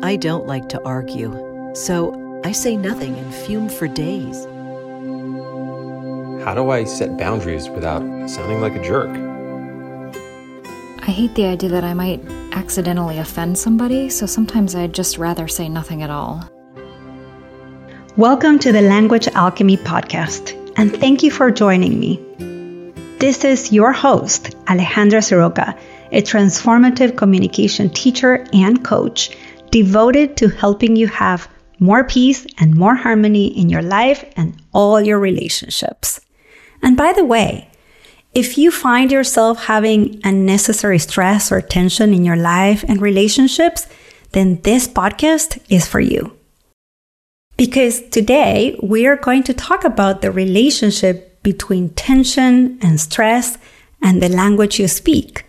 I don't like to argue, so I say nothing and fume for days. How do I set boundaries without sounding like a jerk? I hate the idea that I might accidentally offend somebody, so sometimes I'd just rather say nothing at all. Welcome to the Language Alchemy Podcast, and thank you for joining me. This is your host, Alejandra Siroca, a transformative communication teacher and coach devoted to helping you have more peace and more harmony in your life and all your relationships. And by the way, if you find yourself having unnecessary stress or tension in your life and relationships, then this podcast is for you. Because today we are going to talk about the relationship between tension and stress and the language you speak.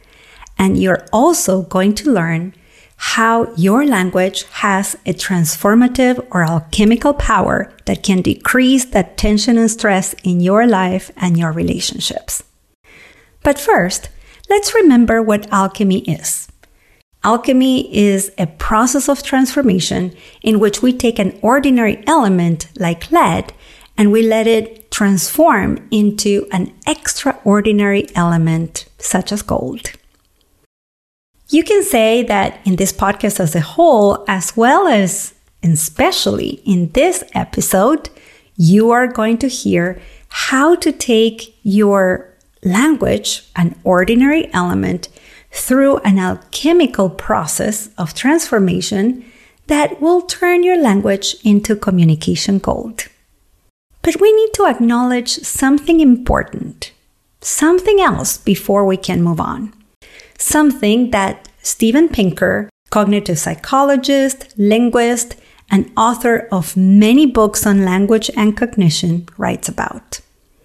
And you're also going to learn how your language has a transformative or alchemical power that can decrease that tension and stress in your life and your relationships. But first, let's remember what alchemy is. Alchemy is a process of transformation in which we take an ordinary element like lead and we let it transform into an extraordinary element such as gold. You can say that in this podcast as a whole, as well as and especially in this episode, you are going to hear how to take your language, an ordinary element, through an alchemical process of transformation that will turn your language into communication gold. But we need to acknowledge something important, something else before we can move on something that Steven Pinker, cognitive psychologist, linguist, and author of many books on language and cognition, writes about.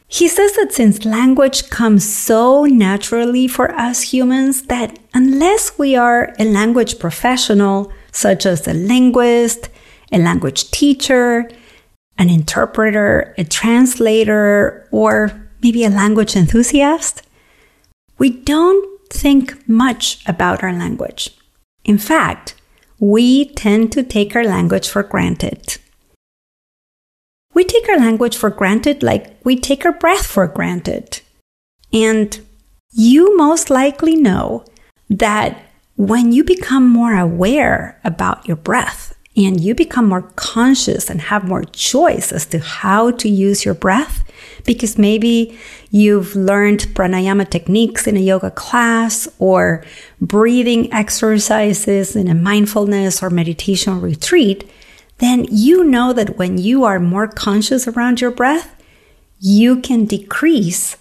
He says that since language comes so naturally for us humans, that unless we are a language professional, such as a linguist, a language teacher, an interpreter, a translator, or maybe a language enthusiast, we don't think much about our language. In fact, we tend to take our language for granted. We take our language for granted like we take our breath for granted. And you most likely know that when you become more aware about your breath and you become more conscious and have more choice as to how to use your breath, because maybe you've learned pranayama techniques in a yoga class or breathing exercises in a mindfulness or meditation retreat, then you know that when you are more conscious around your breath, you can decrease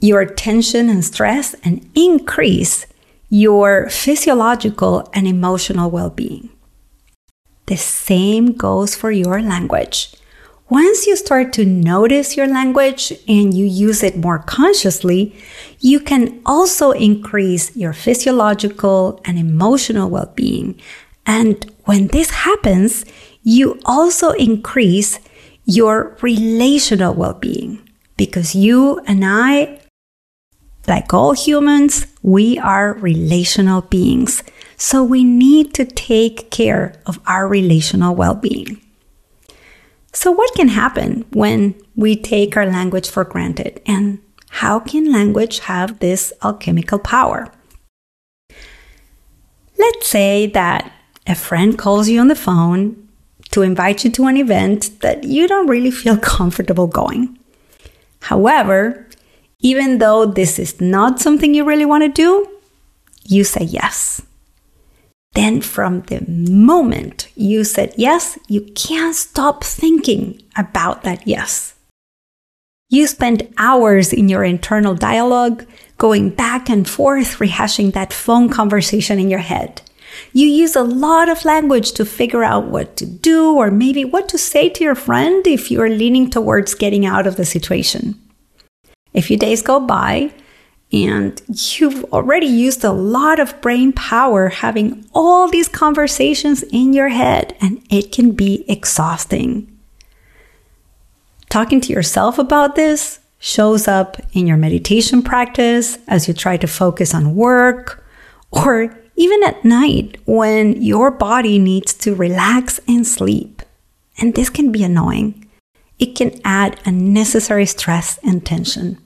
your tension and stress and increase your physiological and emotional well being. The same goes for your language. Once you start to notice your language and you use it more consciously, you can also increase your physiological and emotional well being. And when this happens, you also increase your relational well being because you and I, like all humans, we are relational beings. So we need to take care of our relational well being. So, what can happen when we take our language for granted? And how can language have this alchemical power? Let's say that a friend calls you on the phone to invite you to an event that you don't really feel comfortable going. However, even though this is not something you really want to do, you say yes. Then, from the moment you said yes, you can't stop thinking about that yes. You spend hours in your internal dialogue, going back and forth, rehashing that phone conversation in your head. You use a lot of language to figure out what to do or maybe what to say to your friend if you are leaning towards getting out of the situation. A few days go by and you've already used a lot of brain power having all these conversations in your head, and it can be exhausting. Talking to yourself about this shows up in your meditation practice as you try to focus on work, or even at night when your body needs to relax and sleep. And this can be annoying. It can add unnecessary stress and tension.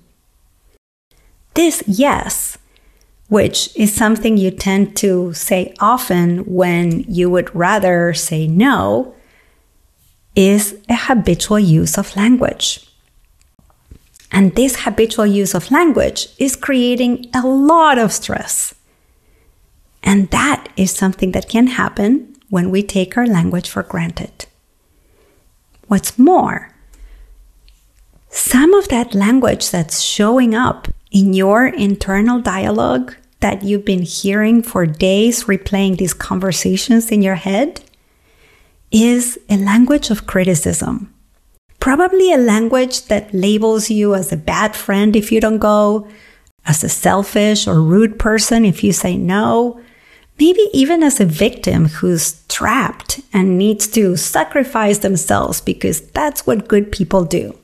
This yes, which is something you tend to say often when you would rather say no, is a habitual use of language. And this habitual use of language is creating a lot of stress. And that is something that can happen when we take our language for granted. What's more, some of that language that's showing up in your internal dialogue that you've been hearing for days, replaying these conversations in your head, is a language of criticism. Probably a language that labels you as a bad friend if you don't go, as a selfish or rude person if you say no, maybe even as a victim who's trapped and needs to sacrifice themselves because that's what good people do.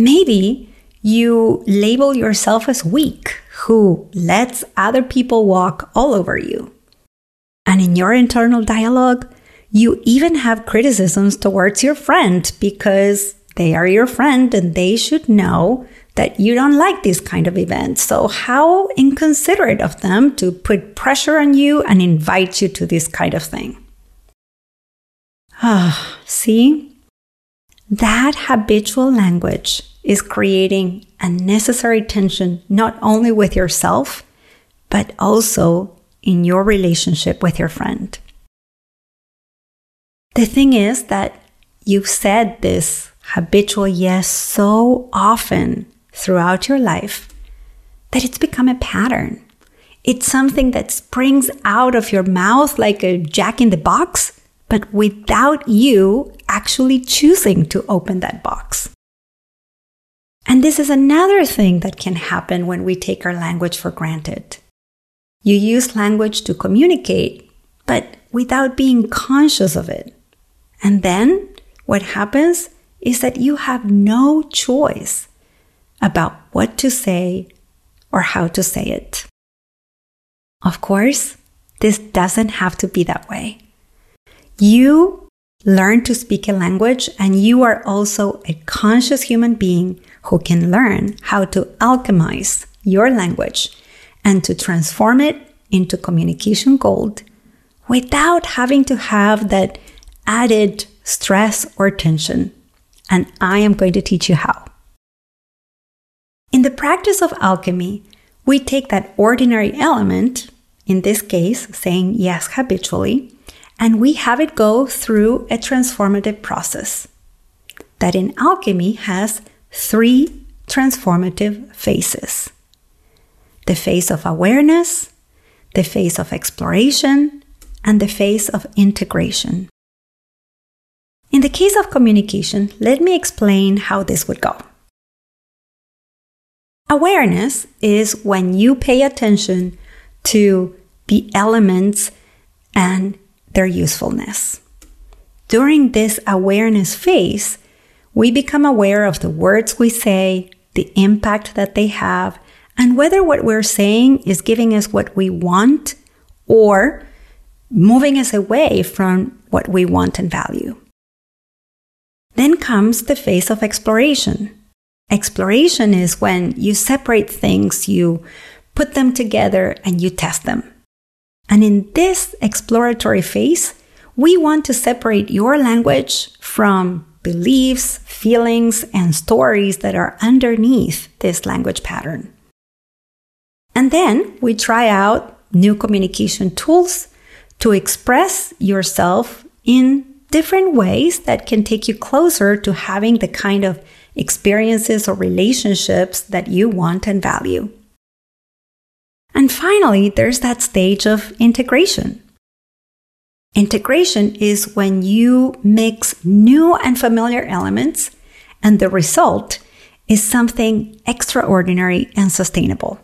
Maybe you label yourself as weak, who lets other people walk all over you. And in your internal dialogue, you even have criticisms towards your friend because they are your friend and they should know that you don't like these kind of events. So how inconsiderate of them to put pressure on you and invite you to this kind of thing. Ah, see? That habitual language is creating unnecessary tension not only with yourself, but also in your relationship with your friend. The thing is that you've said this habitual yes so often throughout your life that it's become a pattern. It's something that springs out of your mouth like a jack in the box, but without you actually choosing to open that box. And this is another thing that can happen when we take our language for granted. You use language to communicate, but without being conscious of it. And then what happens is that you have no choice about what to say or how to say it. Of course, this doesn't have to be that way. You learn to speak a language and you are also a conscious human being who can learn how to alchemize your language and to transform it into communication gold without having to have that added stress or tension. And I am going to teach you how. In the practice of alchemy, we take that ordinary element, in this case, saying yes habitually, and we have it go through a transformative process that in alchemy has three transformative phases the phase of awareness, the phase of exploration, and the phase of integration. In the case of communication, let me explain how this would go. Awareness is when you pay attention to the elements and their usefulness. During this awareness phase, we become aware of the words we say, the impact that they have, and whether what we're saying is giving us what we want or moving us away from what we want and value. Then comes the phase of exploration. Exploration is when you separate things, you put them together, and you test them. And in this exploratory phase, we want to separate your language from beliefs, feelings, and stories that are underneath this language pattern. And then we try out new communication tools to express yourself in different ways that can take you closer to having the kind of experiences or relationships that you want and value. And finally, there's that stage of integration. Integration is when you mix new and familiar elements, and the result is something extraordinary and sustainable.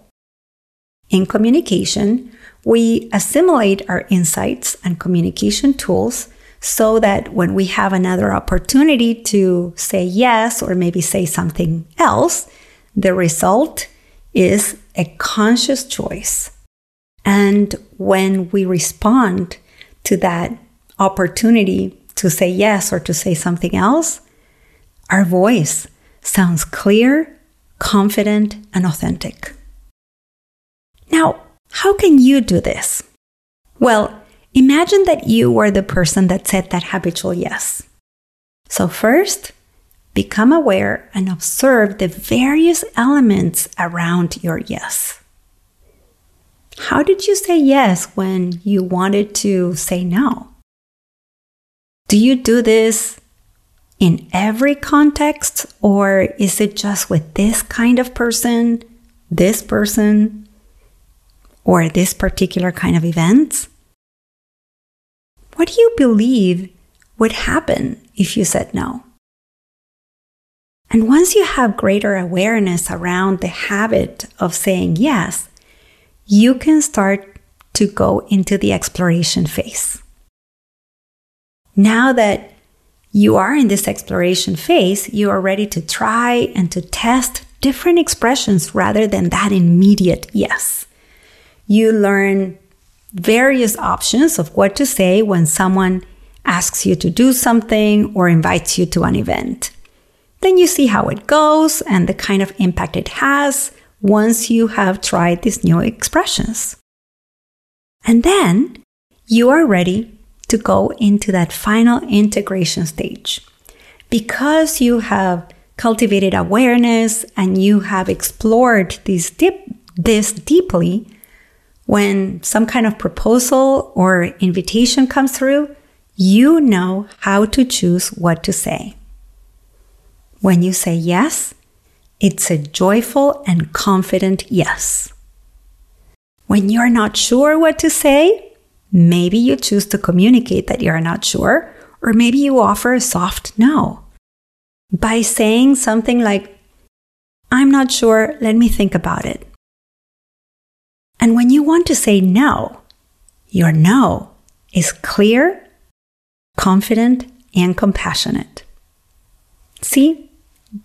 In communication, we assimilate our insights and communication tools so that when we have another opportunity to say yes or maybe say something else, the result is a conscious choice And when we respond to that opportunity to say yes or to say something else, our voice sounds clear, confident, and authentic. Now, how can you do this? Well, imagine that you were the person that said that habitual yes. So, first, become aware and observe the various elements around your yes. How did you say yes when you wanted to say no? Do you do this in every context, or is it just with this kind of person, this person, or this particular kind of event? What do you believe would happen if you said no? And once you have greater awareness around the habit of saying yes, you can start to go into the exploration phase. Now that you are in this exploration phase, you are ready to try and to test different expressions rather than that immediate yes. You learn various options of what to say when someone asks you to do something or invites you to an event. Then you see how it goes and the kind of impact it has once you have tried these new expressions. And then you are ready to go into that final integration stage. Because you have cultivated awareness and you have explored this, deep, this deeply, when some kind of proposal or invitation comes through, you know how to choose what to say. When you say yes, it's a joyful and confident yes. When you're not sure what to say, maybe you choose to communicate that you're not sure, or maybe you offer a soft no. By saying something like, I'm not sure, let me think about it. And when you want to say no, your no is clear confident, and compassionate. See,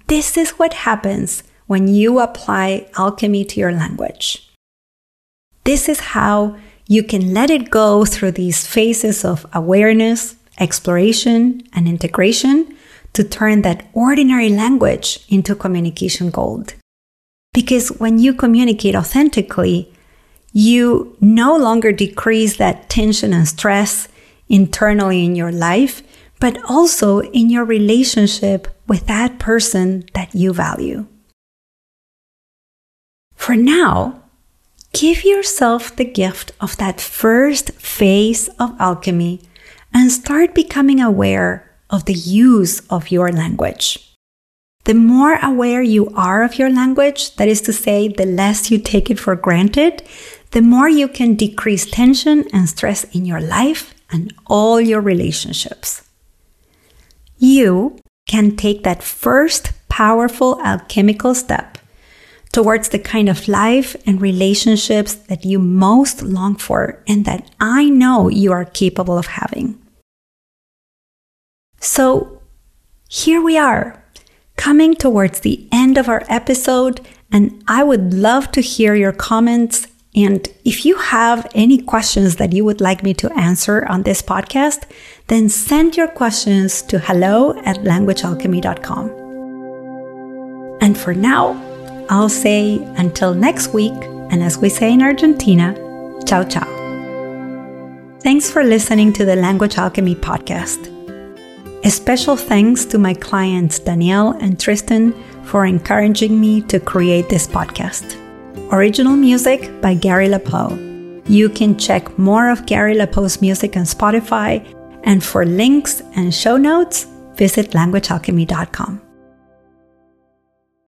this is what happens when you apply alchemy to your language. This is how you can let it go through these phases of awareness, exploration, and integration to turn that ordinary language into communication gold. Because when you communicate authentically, you no longer decrease that tension and stress internally in your life, but also in your relationship with that person that you value. For now, give yourself the gift of that first phase of alchemy and start becoming aware of the use of your language. The more aware you are of your language, that is to say, the less you take it for granted, the more you can decrease tension and stress in your life and all your relationships. You can take that first powerful alchemical step towards the kind of life and relationships that you most long for and that I know you are capable of having. So here we are, coming towards the end of our episode, and I would love to hear your comments and if you have any questions that you would like me to answer on this podcast, then send your questions to hello at languagealchemy.com. And for now, I'll say until next week, and as we say in Argentina, ciao ciao. Thanks for listening to the Language Alchemy podcast. A special thanks to my clients Danielle and Tristan for encouraging me to create this podcast. Original music by Gary LaPoe. You can check more of Gary LaPoe's music on Spotify, and for links and show notes, visit languagealchemy.com.